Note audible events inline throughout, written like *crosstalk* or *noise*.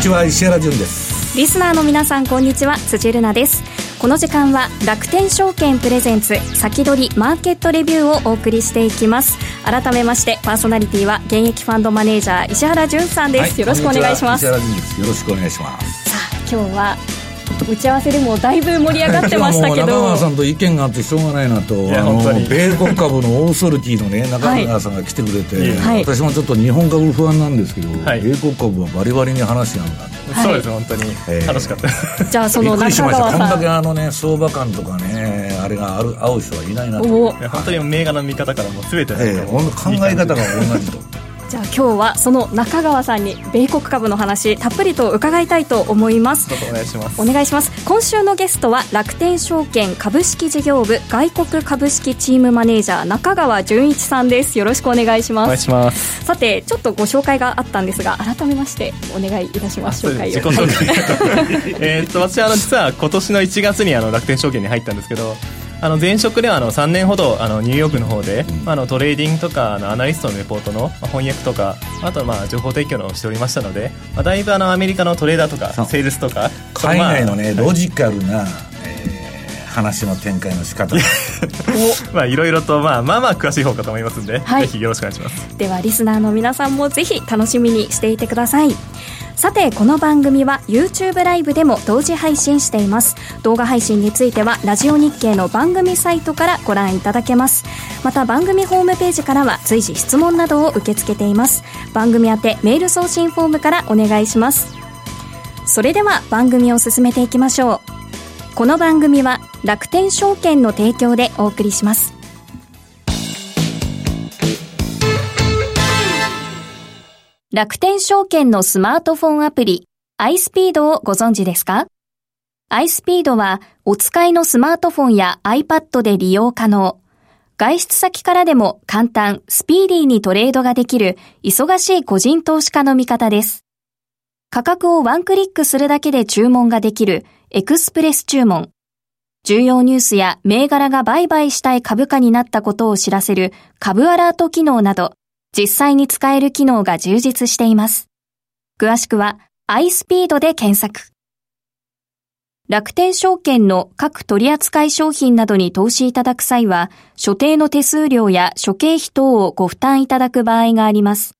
にちは石原潤です。リスナーの皆さんこんにちは辻るなです。この時間は楽天証券プレゼンツ先取りマーケットレビューをお送りしていきます。改めましてパーソナリティは現役ファンドマネージャー石原潤さんです、はい、よろしくお願いします。石原潤です。よろしくお願いします。さあ今日は打ち合わせでもだいぶ盛り上がってましたけど。中川さんと意見があってしょうがないなと。あの米国株のオーソリティのね *laughs* 中川さんが来てくれて、はい、私もちょっと日本株不安なんですけど、はい、米国株はバリバリに話があるんだ。はい、そうです本当に、楽しかった。じゃあその中川さん。こんだけあのね相場感とかねあれがある合う人はいないなと。本当に銘柄の見方からも全て、えー、考え方が同じとじゃあ今日はその中川さんに米国株の話たっぷりと伺いたいと思います。お願いします。お願いします。今週のゲストは楽天証券株式事業部外国株式チームマネージャー中川純一さんです。よろしくお願いします。お願いします。さてちょっとご紹介があったんですが改めましてお願いいたします。紹介を。*laughs* えっと私はあの実は今年の1月にあの楽天証券に入ったんですけどあの前職ではあの3年ほどあのニューヨークの方で、うん、あのトレーディングとかあのアナリストのレポートの翻訳とかあとまあ情報提供をしておりましたので、まあ、だいぶあのアメリカのトレーダーとかセールスとか海外のね、まあ、ロジカルな、えー、話の展開の仕方。*laughs* まあいろいろと、まあ、まあまあ詳しい方かと思いますんで、はい、ぜひよろしくお願いします。ではリスナーの皆さんもぜひ楽しみにしていてください。さてこの番組は YouTube ライブでも同時配信しています。動画配信についてはラジオ日経の番組サイトからご覧いただけます。また番組ホームページからは随時質問などを受け付けています。番組宛てメール送信フォームからお願いします。それでは番組を進めていきましょうこの番組は楽天証券の提供でお送りします楽天証券のスマートフォンアプリ iSpeed をご存知ですか？iSpeed はお使いのスマートフォンや iPad で利用可能。外出先からでも簡単、スピーディーにトレードができる忙しい個人投資家の味方です。価格をワンクリックするだけで注文ができるエクスプレス注文。重要ニュースや銘柄が売買したい株価になったことを知らせる株アラート機能など、実際に使える機能が充実しています。詳しくは iSpeed で検索。楽天証券の各取扱商品などに投資いただく際は、所定の手数料や諸経費等をご負担いただく場合があります。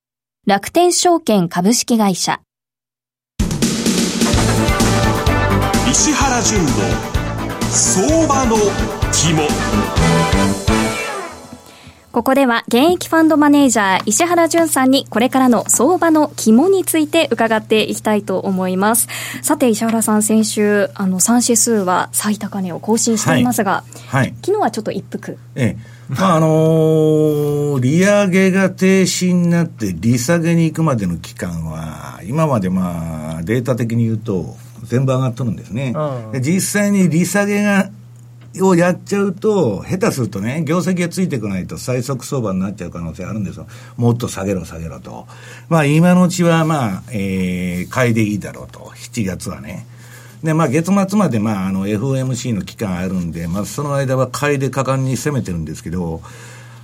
楽天証券株式会社。石原淳の相場の肝。ここでは現役ファンドマネージャー石原淳さんにこれからの相場の肝について伺っていきたいと思います。さて石原さん先週あの3指数は最高値を更新していますが、はいはい、昨日はちょっと一服。ええまああのー、利上げが停止になって利下げに行くまでの期間は今までまあデータ的に言うと全部上がっとるんですね。実際に利下げがをやっちゃうと、下手するとね、業績がついてこないと最速相場になっちゃう可能性あるんですよ。もっと下げろ下げろと。まあ今のうちはまあ、えー、買いでいいだろうと。7月はね。で、まあ月末までまああの FOMC の期間あるんで、まあその間は買いで果敢に攻めてるんですけど、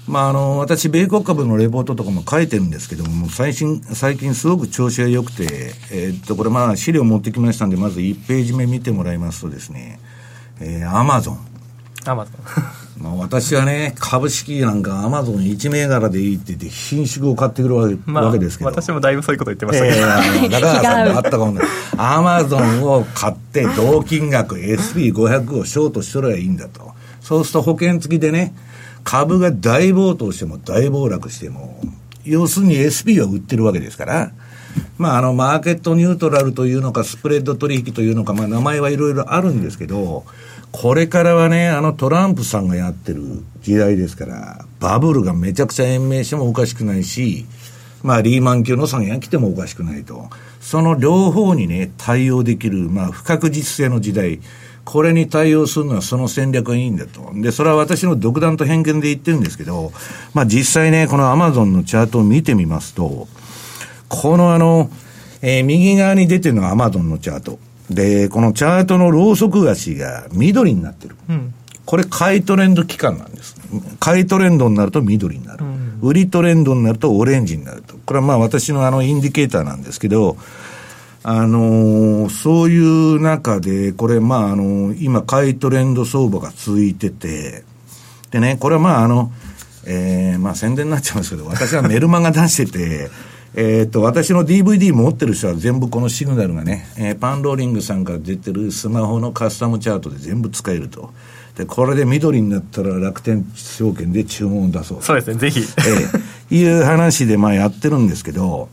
まああの、私、米国株のレポートとかも書いてるんですけども、最新、最近すごく調子が良くて、えー、っと、これまあ資料持ってきましたんで、まず1ページ目見てもらいますとですね、えー、アマゾン。アマゾン。まあ私はね、株式なんかアマゾン1銘柄でいいって言って、品種を買ってくるわけ,、わけですけど。私もだいぶそういうこと言ってましたけど。えー、*laughs* だからさんもあったかもね。アマゾンを買って、同金額 SP500 をショートしとればいいんだと。そうすると保険付きでね、株が大暴騰しても大暴落しても、要するに SP は売ってるわけですから、まあ、あの、マーケットニュートラルというのか、スプレッド取引というのか、まあ、名前はいろいろあるんですけど、これからはね、あのトランプさんがやってる時代ですから、バブルがめちゃくちゃ延命してもおかしくないし、まあ、リーマン級の下げが来てもおかしくないと。その両方にね、対応できる、まあ、不確実性の時代。これに対応するのはその戦略がいいんだと。で、それは私の独断と偏見で言ってるんですけど、まあ実際ね、このアマゾンのチャートを見てみますと、このあの、えー、右側に出てるのがアマゾンのチャート。で、このチャートのローソク足が緑になってる。うん、これ買いトレンド期間なんです。買いトレンドになると緑になる。うん、売りトレンドになるとオレンジになると。これはまあ私のあのインディケーターなんですけど、あのー、そういう中で、これまああのー、今買いトレンド相場が続いてて、でね、これはまああの、えー、まあ宣伝になっちゃいますけど、私はメルマガ出してて、えっと、私の DVD 持ってる人は全部このシグナルがね、えー、パンローリングさんから出てるスマホのカスタムチャートで全部使えると。で、これで緑になったら楽天証券で注文を出そうそうですね、ぜひ。えー、いう話でまあやってるんですけど、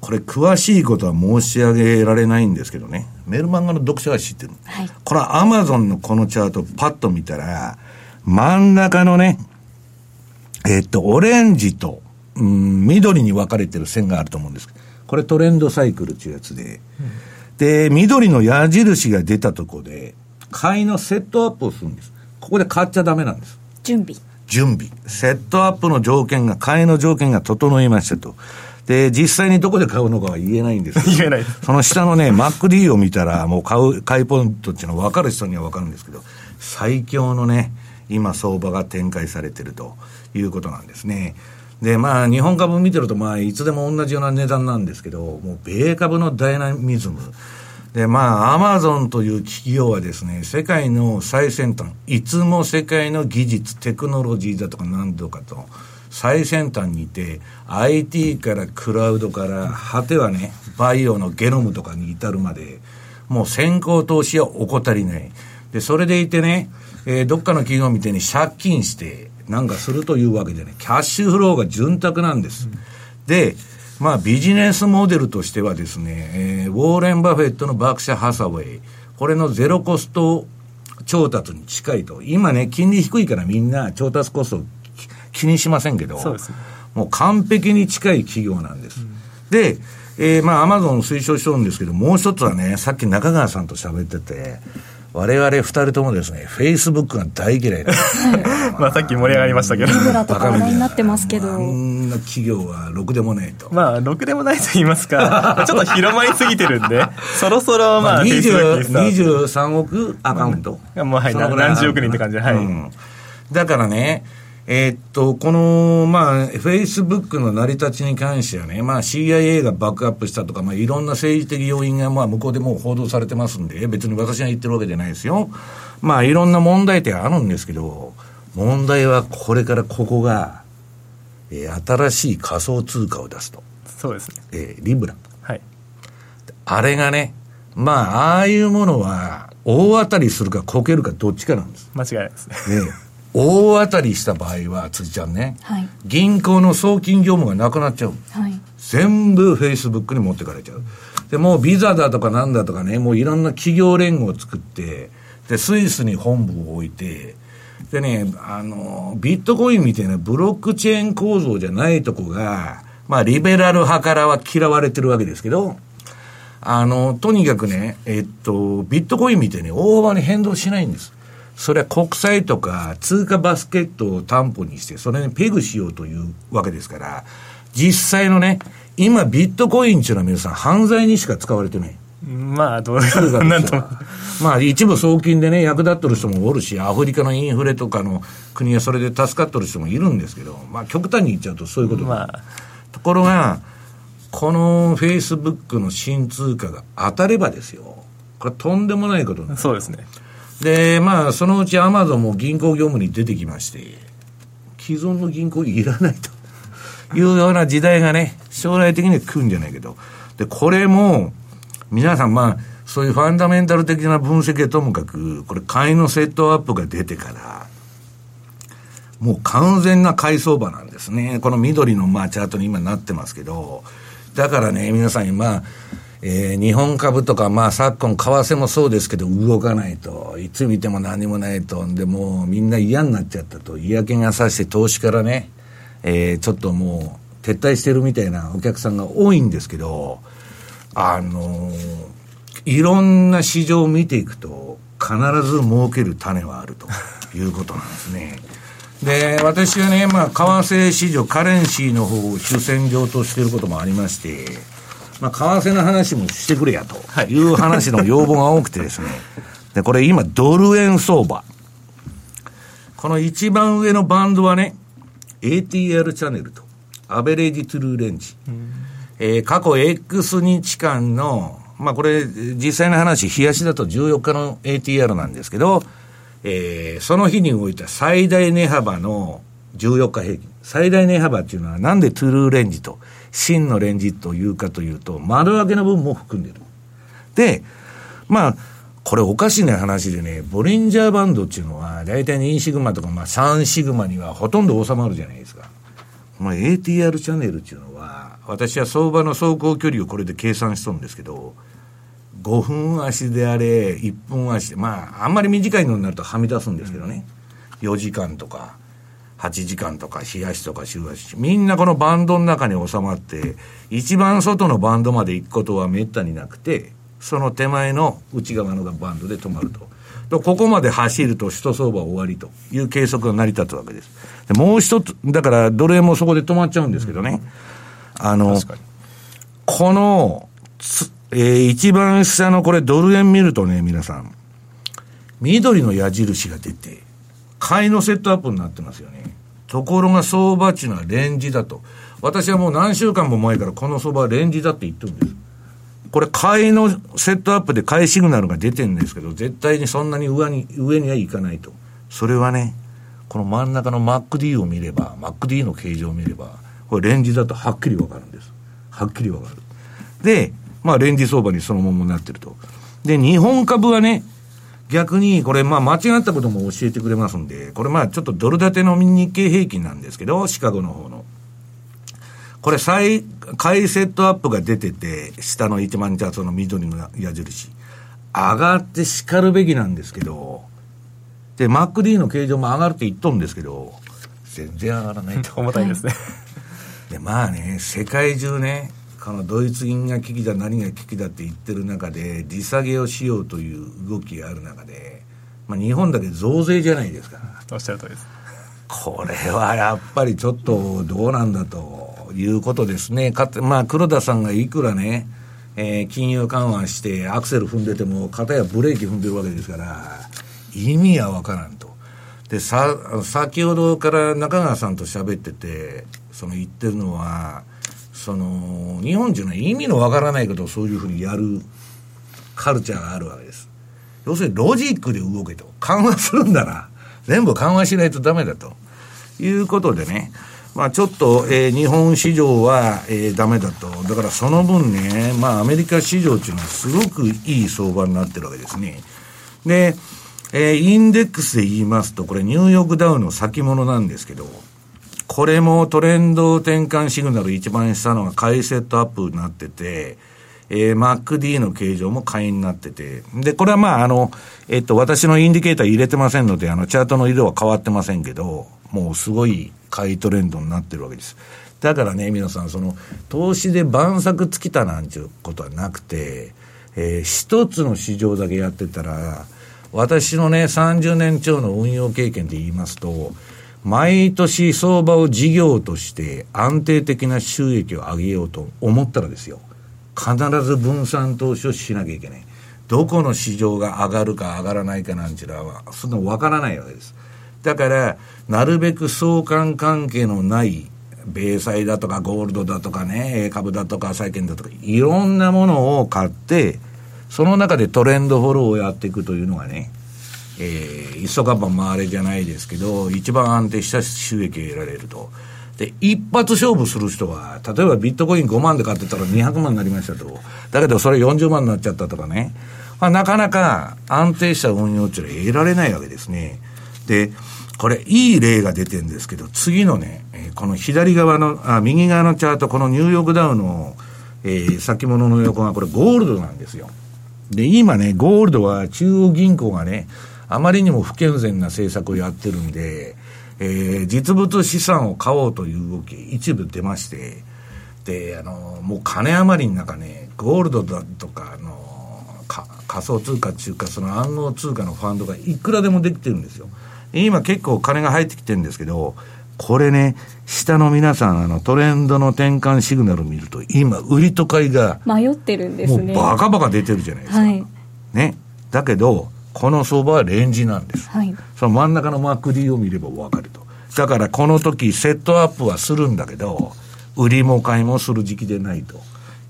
これ詳しいことは申し上げられないんですけどね、メルマガの読者は知ってる。はい、これはアマゾンのこのチャートパッと見たら、真ん中のね、えっと、オレンジとうん、緑に分かれてる線があると思うんですこれトレンドサイクルっていうやつで、うん、で、緑の矢印が出たとこで、買いのセットアップをするんです。ここで買っちゃダメなんです。準備。準備。セットアップの条件が、買いの条件が整いましたと。で、実際にどこで買うのかは言えないんですけど。*laughs* 言えない。その下のね、MacD を見たら、もう買う、買いポイントっていうのは分かる人には分かるんですけど、最強のね、今相場が展開されてるということなんですね。で、まあ、日本株見てると、まあ、いつでも同じような値段なんですけど、もう、米株のダイナミズム。で、まあ、アマゾンという企業はですね、世界の最先端、いつも世界の技術、テクノロジーだとか何とかと、最先端にいて、IT からクラウドから、果てはね、バイオのゲノムとかに至るまで、もう先行投資は怠りない。で、それでいてね、えー、どっかの企業みたいに借金して、なんかするというわけでね、キャッシュフローが潤沢なんです。うん、で、まあビジネスモデルとしてはですね、えー、ウォーレン・バフェットのバークシャ・ハサウェイ、これのゼロコスト調達に近いと。今ね、金利低いからみんな調達コスト気にしませんけど、ね、もう完璧に近い企業なんです。うん、で、えー、まあアマゾン推奨しとるんですけど、もう一つはね、さっき中川さんと喋ってて、我々二人ともですね、フェイスブックが大嫌いな *laughs* まあさっき盛り上がりましたけど。リブラとか話題になってますけど。あんな企業はろくでもないと。まあ、ろくでもないと言いますか、*laughs* ちょっと広まりすぎてるんで、そろそろまあ、23億アカウント。もうはい、何十億人って感じで、はい。うん、だからね、えー、っと、この、まあ、フェイスブックの成り立ちに関してはね、まあ CIA がバックアップしたとか、まあいろんな政治的要因がまあ向こうでもう報道されてますんで、別に私が言ってるわけじゃないですよ。まあいろんな問題点あるんですけど、問題はこれからここが、えー、新しい仮想通貨を出すと。そうですね。えー、リブラ。はい。あれがね、まあ、ああいうものは、大当たりするかこけるかどっちかなんです。間違いないですね。ね大当たりした場合は、辻ちゃんね、はい、銀行の送金業務がなくなっちゃう。はい、全部フェイスブックに持ってかれちゃう。で、もうビザだとかなんだとかね、もういろんな企業連合を作って、で、スイスに本部を置いて、でね、あの、ビットコインみたいなブロックチェーン構造じゃないとこが、まあ、リベラル派からは嫌われてるわけですけど、あの、とにかくね、えっと、ビットコインみたいに大幅に変動しないんです。それは国債とか通貨バスケットを担保にして、それにペグしようというわけですから、実際のね、今ビットコインっていうのは皆さん犯罪にしか使われてない。まあ、どういうかなんと。まあ、一部送金でね、役立っとる人もおるし、アフリカのインフレとかの国はそれで助かっとる人もいるんですけど、まあ、極端に言っちゃうとそういうことまあ、ところが、このフェイスブックの新通貨が当たればですよ。これとんでもないことそうですね。で、まあ、そのうちアマゾンも銀行業務に出てきまして、既存の銀行いらないと *laughs* いうような時代がね、将来的には来るんじゃないけど、で、これも、皆さん、まあ、そういうファンダメンタル的な分析はともかく、これ、買いのセットアップが出てから、もう完全な買い相場なんですね。この緑のまあチャートに今なってますけど、だからね、皆さん、まあ、えー、日本株とか、まあ昨今為替もそうですけど動かないと、いつ見ても何もないと、でもうみんな嫌になっちゃったと、嫌気がさして投資からね、えー、ちょっともう撤退してるみたいなお客さんが多いんですけど、あのー、いろんな市場を見ていくと、必ず儲ける種はあると。*laughs* いうことなんですね。で、私はね、まあ、為替市場、カレンシーの方を主戦場としていることもありまして、まあ、為替の話もしてくれやという話の要望が多くてですね、*laughs* で、これ今、ドル円相場。この一番上のバンドはね、ATR チャンネルと、アベレージトゥルーレンジ。えー、過去 X 日間の、まあこれ、実際の話、冷やしだと14日の ATR なんですけど、えー、その日に動いた最大値幅の14日平均。最大値幅っていうのはなんでトゥルーレンジと真のレンジというかというと、丸分けの部分も含んでる。で、まあ、これおかしな話でね、ボリンジャーバンドっていうのは、大体2シグマとか、まあ3シグマにはほとんど収まるじゃないですか。まあ ATR チャンネルっていうのは、私は相場の走行距離をこれで計算しとるんですけど、5分足であれ、1分足で、まあ、あんまり短いのになるとはみ出すんですけどね。4時間とか、8時間とか、日足とか週足。みんなこのバンドの中に収まって、一番外のバンドまで行くことはめったになくて、その手前の内側のバンドで止まると。とここまで走ると首都相場終わりという計測が成り立つわけです。でもう一つ、だから奴隷もそこで止まっちゃうんですけどね。あの、この、えー、一番下のこれドル円見るとね、皆さん、緑の矢印が出て、買いのセットアップになってますよね。ところが相場値はレンジだと。私はもう何週間も前からこの相場はレンジだって言ってるんです。これ買いのセットアップで買いシグナルが出てるんですけど、絶対にそんなに上に、上にはいかないと。それはね、この真ん中の MacD を見れば、MacD の形状を見れば、これレンジだとはっきりわかるんです。はっきりわかる。で、まあレンジ相場にそのままなってると。で、日本株はね、逆に、これ、まあ、間違ったことも教えてくれますんで、これ、まあ、ちょっとドル建ての日経平均なんですけど、シカゴの方の。これ、再、買いセットアップが出てて、下の1万チャートの緑の矢印。上がって叱るべきなんですけど、で、MacD の形状も上がるって言っとるんですけど、全然上がらないと。*laughs* 重たいですね。*laughs* で、まあね、世界中ね、このドイツ銀が危機だ、何が危機だって言ってる中で、利下げをしようという動きがある中で、まあ、日本だけ増税じゃないですか。おっしゃる通りです。これはやっぱりちょっとどうなんだと。いうことですね。かつ、まあ、黒田さんがいくらね、えー、金融緩和してアクセル踏んでても、片やブレーキ踏んでるわけですから、意味はわからんと。で、さ、先ほどから中川さんと喋ってて、その言ってるのは、その、日本人の意味のわからないことをそういうふうにやるカルチャーがあるわけです。要するにロジックで動けと。緩和するんだな。*laughs* 全部緩和しないとダメだと。いうことでね、まあ、ちょっと、えー、日本市場は、えー、ダメだと。だからその分ね、まあ、アメリカ市場っていうのはすごくいい相場になってるわけですね。で、えー、インデックスで言いますと、これニューヨークダウンの先物なんですけど、これもトレンド転換シグナル一番下のが買いセットアップになってて、えー、MacD の形状も買いになってて。で、これはまあ、あの、えっと、私のインディケーター入れてませんので、あの、チャートの色は変わってませんけど、もうすごい買いトレンドになってるわけです。だからね、皆さん、その、投資で晩作尽きたなんていうことはなくて、えー、一つの市場だけやってたら、私のね、30年超の運用経験で言いますと、毎年相場を事業として安定的な収益を上げようと思ったらですよ、必ず分散投資をしなきゃいけない。どこの市場が上がるか上がらないかなんちゅうのは、そんなわからないわけです。だから、なるべく相関関係のない米債だとかゴールドだとかね、株だとか債券だとか、いろんなものを買って、その中でトレンドフォローをやっていくというのがね、えー、急がば回れじゃないですけど、一番安定した収益を得られると。で、一発勝負する人は、例えばビットコイン5万で買ってたら200万になりましたと。だけどそれ40万になっちゃったとかね。まあ、なかなか安定した運用っていうのは得られないわけですね。で、これ、いい例が出てるんですけど、次のね、この左側の、あ、右側のチャート、このニューヨークダウの、えー、先物の横がこれゴールドなんですよ。で、今ね、ゴールドは中央銀行がね、あまりにも不健全な政策をやってるんで、えー、実物資産を買おうという動き、一部出まして、で、あの、もう金余りの中ね、ゴールドだとか、あの、仮想通貨っていうか、その暗号通貨のファンドがいくらでもできてるんですよ。今結構金が入ってきてるんですけど、これね、下の皆さん、あの、トレンドの転換シグナルを見ると、今、売りと買いが、迷ってるんですね。もうバカバカ出てるじゃないですか。はい、ね。だけど、この相場はレンジなんです。はい、その真ん中のマーク D を見ればわかると。だからこの時、セットアップはするんだけど、売りも買いもする時期でないと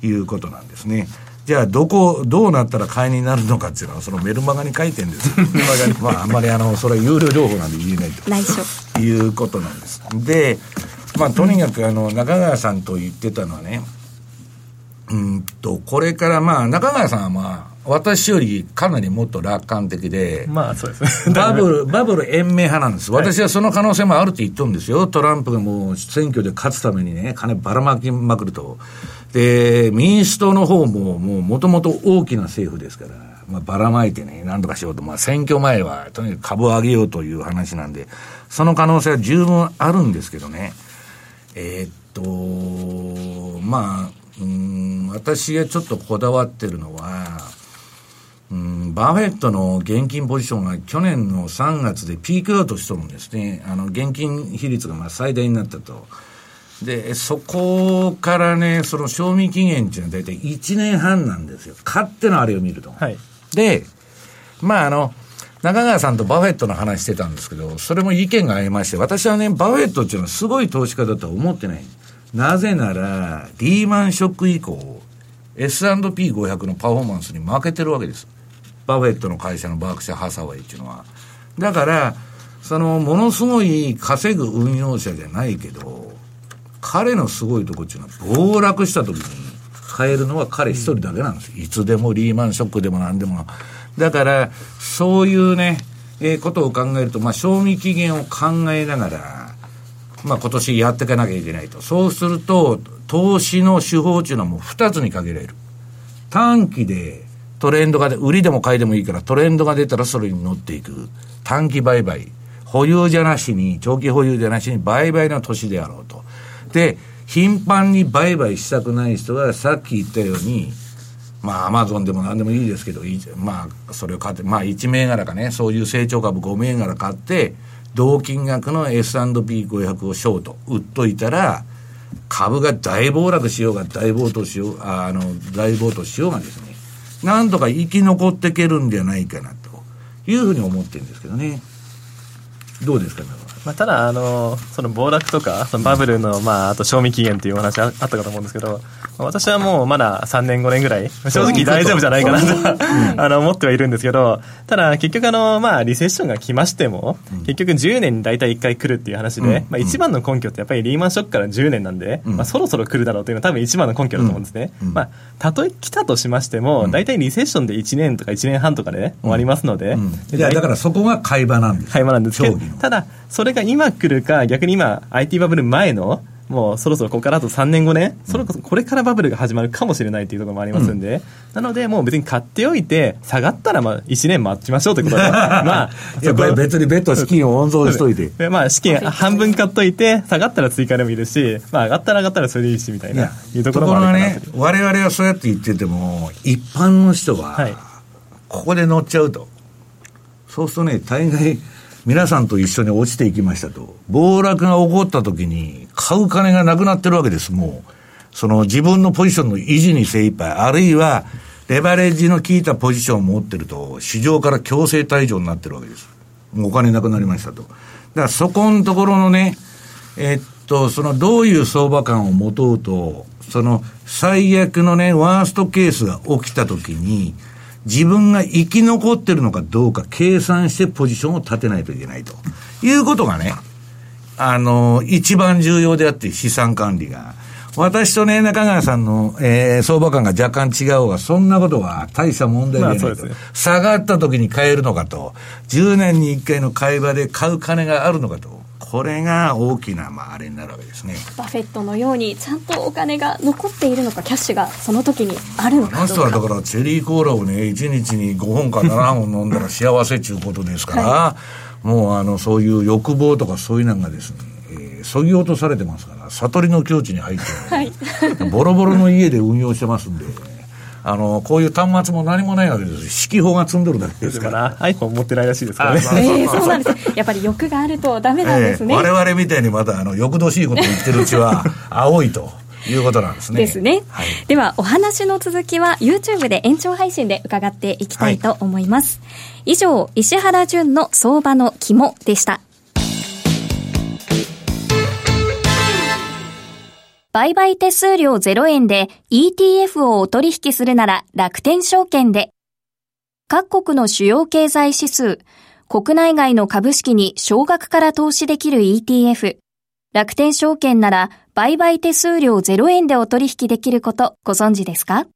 いうことなんですね。じゃあ、どこ、どうなったら買いになるのかっていうのは、そのメルマガに書いてるんですよ。*laughs* メルマガに。まあ、あんまりあの、それは有料情報なんで言えないと。内緒。いうことなんです。で、まあ、とにかくあの、中川さんと言ってたのはね、うんと、これからまあ、中川さんはまあ、私よりかなりもっと楽観的で、まあそうですね。*laughs* バブル、バブル延命派なんです。私はその可能性もあるって言っとるんですよ。トランプがもう選挙で勝つためにね、金ばらまきまくると。で、民主党の方ももうもともと大きな政府ですから、まあばらまいてね、なんとかしようと。まあ選挙前はとにかく株を上げようという話なんで、その可能性は十分あるんですけどね。えー、っと、まあ、うん、私がちょっとこだわってるのは、うん、バフェットの現金ポジションが去年の3月でピークアウトしとるんですね。あの、現金比率がまあ最大になったと。で、そこからね、その賞味期限っていうのは大体1年半なんですよ。勝手のあれを見ると。はい、で、まああの、中川さんとバフェットの話してたんですけど、それも意見が合いまして、私はね、バフェットっていうのはすごい投資家だとは思ってない。なぜなら、リーマンショック以降、S&P500 のパフォーマンスに負けてるわけです。バフェットの会社のバークシャー・ハサウェイっていうのは。だから、その、ものすごい稼ぐ運用者じゃないけど、彼のすごいとこっていうのは、暴落した時に買えるのは彼一人だけなんです。いつでもリーマンショックでも何でも。だから、そういうね、えー、ことを考えると、まあ、賞味期限を考えながら、まあ、今年やっていかなきゃいけないと。そうすると、投資の手法っていうのはもう二つに限られる。短期でトレンドが、売りでも買いでもいいから、トレンドが出たらそれに乗っていく。短期売買。保有じゃなしに、長期保有じゃなしに、売買の年であろうと。で、頻繁に売買したくない人は、さっき言ったように、まあ、アマゾンでも何でもいいですけど、まあ、それを買って、まあ、1銘柄かね、そういう成長株5銘柄買って、同金額の S&P500 をショート、売っといたら、株が大暴落しようが、大暴騰しよう、あの、大暴騰しようがですね、なんとか生き残っていけるんじゃないかなというふうに思ってるんですけどね。どうですか、ねまあ、ただ、あの、その暴落とか、そのバブルの、まあ、あと賞味期限っていうお話あったかと思うんですけど、私はもうまだ3年5年ぐらい、正直大丈夫じゃないかなと、*laughs* あの、思ってはいるんですけど、ただ結局あの、まあ、リセッションが来ましても、結局10年に大体1回来るっていう話で、まあ、一番の根拠ってやっぱりリーマンショックから10年なんで、まあ、そろそろ来るだろうというのは多分一番の根拠だと思うんですね。まあ、たとえ来たとしましても、大体リセッションで1年とか1年半とかで終わりますので、いや、だからそこが買い場なんです。買い場なんです。けど、ただ、それが今来るか、逆に今、IT バブル前の、もうそろそろここからあと3年後ね、それこそこれからバブルが始まるかもしれないというところもありますんで、うん、なので、もう別に買っておいて、下がったらまあ1年待ちましょうということで、*laughs* まあ、いや別に別途資金を温存しといて。まあ、資金半分買っといて、下がったら追加でもいいですし、まあ、上がったら上がったらそれでいいしみたいな、いうところもあるかなね、我々はそうやって言ってても、一般の人は、ここで乗っちゃうと。そうするとね、大概、皆さんと一緒に落ちていきましたと。暴落が起こった時に、買う金がなくなってるわけです、もう。その自分のポジションの維持に精一杯、あるいは、レバレッジの効いたポジションを持ってると、市場から強制退場になってるわけです。もうお金なくなりましたと。だからそこのところのね、えっと、そのどういう相場感を持とうと、その最悪のね、ワーストケースが起きたときに、自分が生き残ってるのかどうか計算してポジションを立てないといけないと。いうことがね、あの、一番重要であって資産管理が。私とね、中川さんの、えー、相場感が若干違うが、そんなことは大した問題でないと、ね、下がった時に買えるのかと、10年に1回の買い場で買う金があるのかとこれが大きな、まあ、あれになるわけですね。バフェットのように、ちゃんとお金が残っているのか、キャッシュがその時にあるのかあの人はだから、チェリーコーラをね、1日に5本か7本飲んだら幸せっていうことですから、はい、もう、あの、そういう欲望とかそういうのがですね、えー、そぎ落とされてますから、悟りの境地に入って、はい、ボロボロの家で運用してますんで。あの、こういう端末も何もないわけです。指揮法が積んどるだけですから。*laughs* iPhone 持ってないらしいですからね。えー、そうなんです。やっぱり欲があるとダメなんですね。えー、我々みたいにまだ、あの、欲どしいこと言ってるうちは、*laughs* 青いと。いうことなんですね。ですね。はい、では、お話の続きは YouTube で延長配信で伺っていきたいと思います。はい、以上、石原淳の相場の肝でした。売買手数料0円で ETF をお取引するなら楽天証券で。各国の主要経済指数、国内外の株式に少額から投資できる ETF。楽天証券なら売買手数料0円でお取引できることご存知ですか？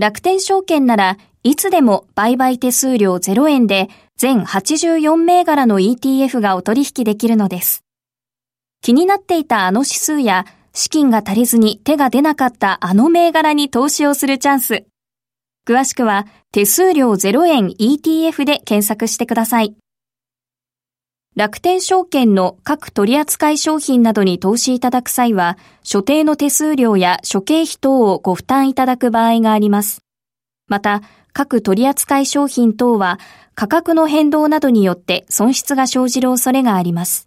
楽天証券ならいつでも売買手数料0円で全84銘柄の ETF がお取引できるのです。気になっていたあの指数や資金が足りずに手が出なかったあの銘柄に投資をするチャンス。詳しくは手数料0円 ETF で検索してください。楽天証券の各取扱商品などに投資いただく際は、所定の手数料や諸経費等をご負担いただく場合があります。また、各取扱商品等は価格の変動などによって損失が生じる恐れがあります。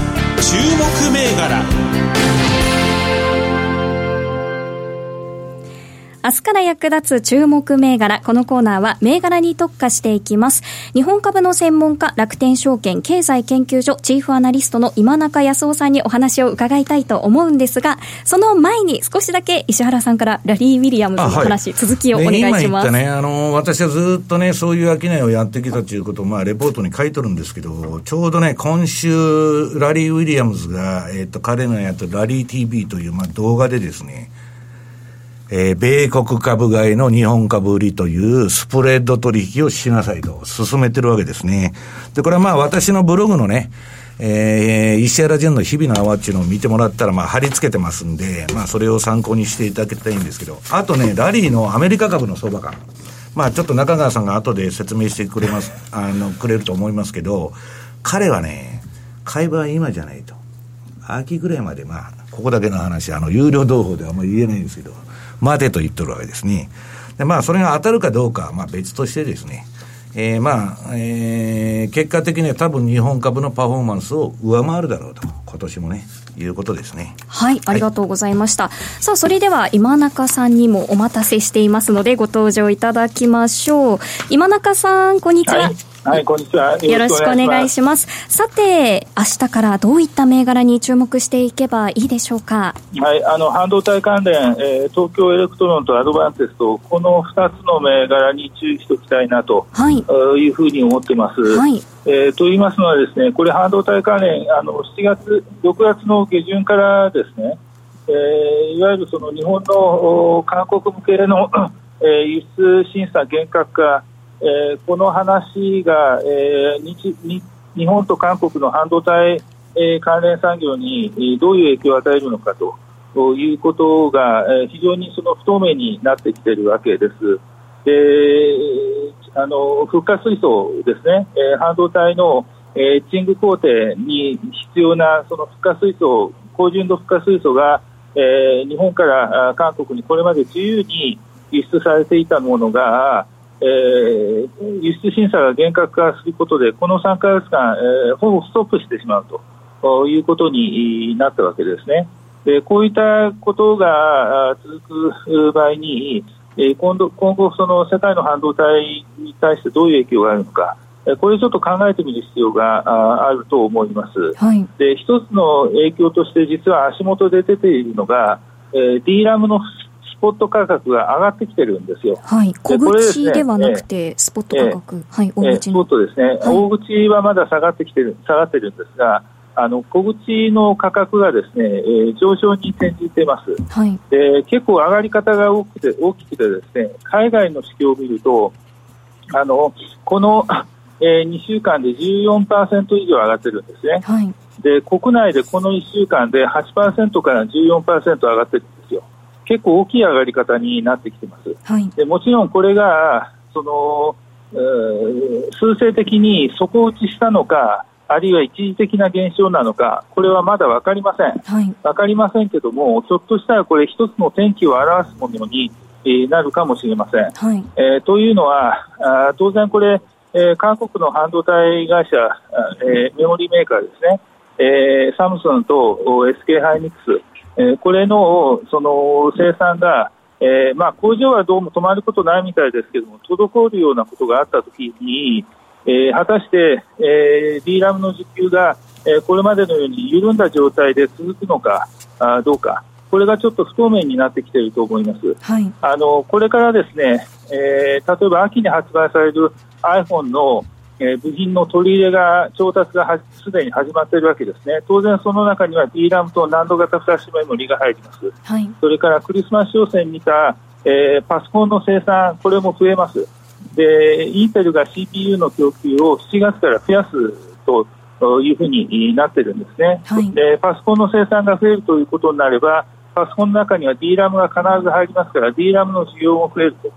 注目銘柄。明日から役立つ注目銘柄。このコーナーは銘柄に特化していきます。日本株の専門家、楽天証券経済研究所チーフアナリストの今中康夫さんにお話を伺いたいと思うんですが、その前に少しだけ石原さんからラリー・ウィリアムズの話、はい、続きをお願いします。今言ったね、あの、私はずっとね、そういう商いをやってきたということを、まあ、レポートに書いとるんですけど、ちょうどね、今週、ラリー・ウィリアムズが、えっ、ー、と、彼のやったラリー TV という、まあ、動画でですね、えー、米国株買いの日本株売りというスプレッド取引をしなさいと進めてるわけですね。で、これはまあ私のブログのね、えー、石原淳の日々の泡っていうのを見てもらったら、まあ、貼り付けてますんで、まあ、それを参考にしていただきたいんですけど、あとね、ラリーのアメリカ株の相場感。まあ、ちょっと中川さんが後で説明してくれます、*laughs* あの、くれると思いますけど、彼はね、買い場は今じゃないと。秋ぐらいまで、まあ、ここだけの話、あの、有料同胞ではあんまり言えないんですけど、待てと言ってるわけですね。で、まあ、それが当たるかどうか、まあ、別としてですね、えー、まあ、えー、結果的には多分日本株のパフォーマンスを上回るだろうと、今年もね、いうことですね。はい、ありがとうございました。はい、さあ、それでは今中さんにもお待たせしていますので、ご登場いただきましょう。今中さん、こんにちは。はいはい、こんにちは。よろしくお願いします。さて、明日からどういった銘柄に注目していけばいいでしょうか？はい、あの、半導体関連、えー、東京エレクトロンとアドバンテスト、この2つの銘柄に注意しておきたいなと、はい、いうふうに思ってます。はい。えー、と言いますのはですね、これ半導体関連、あの、7月、6月の下旬からですね、えー、いわゆるその日本の韓国向けの、*clears throat* えー、輸出審査厳格化、えー、この話が、えー、日日本と韓国の半導体、えー、関連産業にどういう影響を与えるのかということが、えー、非常にその不透明になってきているわけです。であのフッ化水素ですね、えー、半導体の、えー、チング工程に必要なそのフッ化水素、高純度フッ化水素が、えー、日本から韓国にこれまで自由に輸出されていたものが、えー、輸出審査が厳格化することで、この3か月間、えー、ほぼストップしてしまうということになったわけですね。でこういったことが続く場合に、えー、今度今後、その世界の半導体に対してどういう影響があるのか、これちょっと考えてみる必要があると思います。はい、で一つの影響として実は足元で出ているのが、えー、D ラムのスポット価格が上がってきてるんですよ。はい、小口ではなくて、スポット価格、えー、はい、大口スポットですね、はい、大口はまだ下がってきてる、下がってるんですが、あの小口の価格がですね、えー、上昇に転じています、はい、で結構上がり方が大きくて大きくてですね海外の指標を見るとあのこの、えー、2週間で14%以上上がってるんですね、はい、で国内でこの1週間で8%から14%上がってるんで結構大きい上がり方になってきてます、はい、でもちろんこれがその、えー、数勢的に底打ちしたのかあるいは一時的な現象なのか、これはまだ分かりません、はい、分かりませんけども、ひょっとしたらこれ、一つの天気を表すものに、えー、なるかもしれません。はい、えー、というのは、あ当然これ、えー、韓国の半導体会社、えー、メモリーメーカーですね、えー、サムスンと SK ハイニックス、えー、これのその生産が、えーまあ、工場はどうも止まることないみたいですけども、滞るようなことがあったときに、えー、果たして、えー、D ラムの需給が、えー、これまでのように緩んだ状態で続くのかあどうか、これがちょっと不透明になってきていると思います。はい、あのこれからですね、えー、例えば秋に発売される iPhone の、えー、部品の取り入れが、調達がすでに始まっているわけですね。当然その中には D ラムと難度型フラッシュメモリが入ります。はい、それからクリスマス商戦に見た、えー、パソコンの生産、これも増えます。でインテルが CPU の供給を7月から増やすというふうになっているんですね、はい、でパソコンの生産が増えるということになればパソコンの中には D ラムが必ず入りますから D ラムの需要も増えると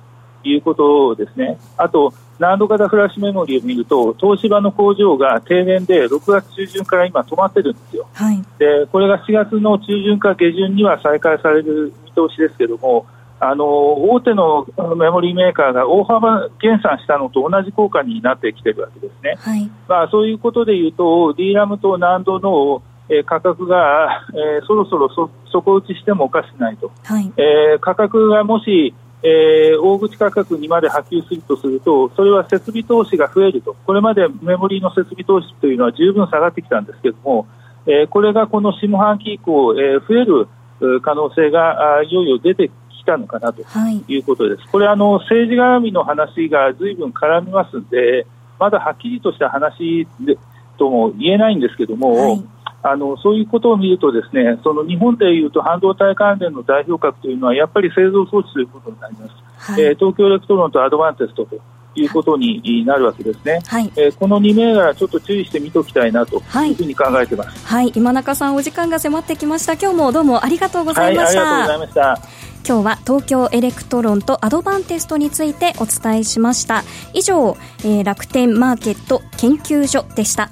いうことですねあと難度型フラッシュメモリーを見ると東芝の工場が停電で6月中旬から今止まってるんですよ、はい、でこれが4月の中旬か下旬には再開される見通しですけどもあの大手のメモリーメーカーが大幅減産したのと同じ効果になってきているわけですね、はい、まあ、そういうことでいうと D ラムと難度の、えー、価格が、えー、そろそろそ底打ちしてもおかしくないと、はい、えー、価格がもし、えー、大口価格にまで波及するとするとそれは設備投資が増えると。これまでメモリーの設備投資というのは十分下がってきたんですけれども、えー、これがこの下半期以降、えー、増える可能性がいよいよ出てきたのかなとい。うことです。はい、これあの政治絡みの話がずいぶん絡みますので、まだはっきりとした話でとも言えないんですけども、はい、あのそういうことを見るとですね、その日本でいうと半導体関連の代表格というのはやっぱり製造装置ということになります。はい、えー、東京エレクトロンとアドバンテストということになるわけですね、はい。えー、この2銘柄ちょっと注意して見ておきたいなというふうに考えてます、はい、はい、今中さんお時間が迫ってきました。今日もどうもありがとうございました、はい、ありがとうございました。今日は東京エレクトロンとアドバンテストについてお伝えしました。以上、えー、楽天マーケット研究所でした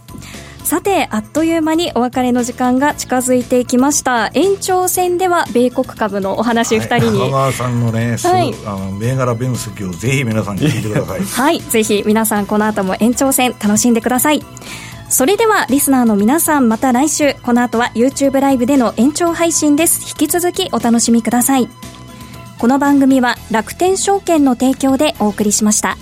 さてあっという間にお別れの時間が近づいてきました。延長戦では米国株のお話2人に、はい、川さんのね、はい、あの銘柄分析をぜひ皆さんに聞いてください。*laughs* はいぜひ皆さんこの後も延長戦楽しんでください。それではリスナーの皆さんまた来週。この後は YouTube ライブでの延長配信です。引き続きお楽しみください。この番組は楽天証券の提供でお送りしました。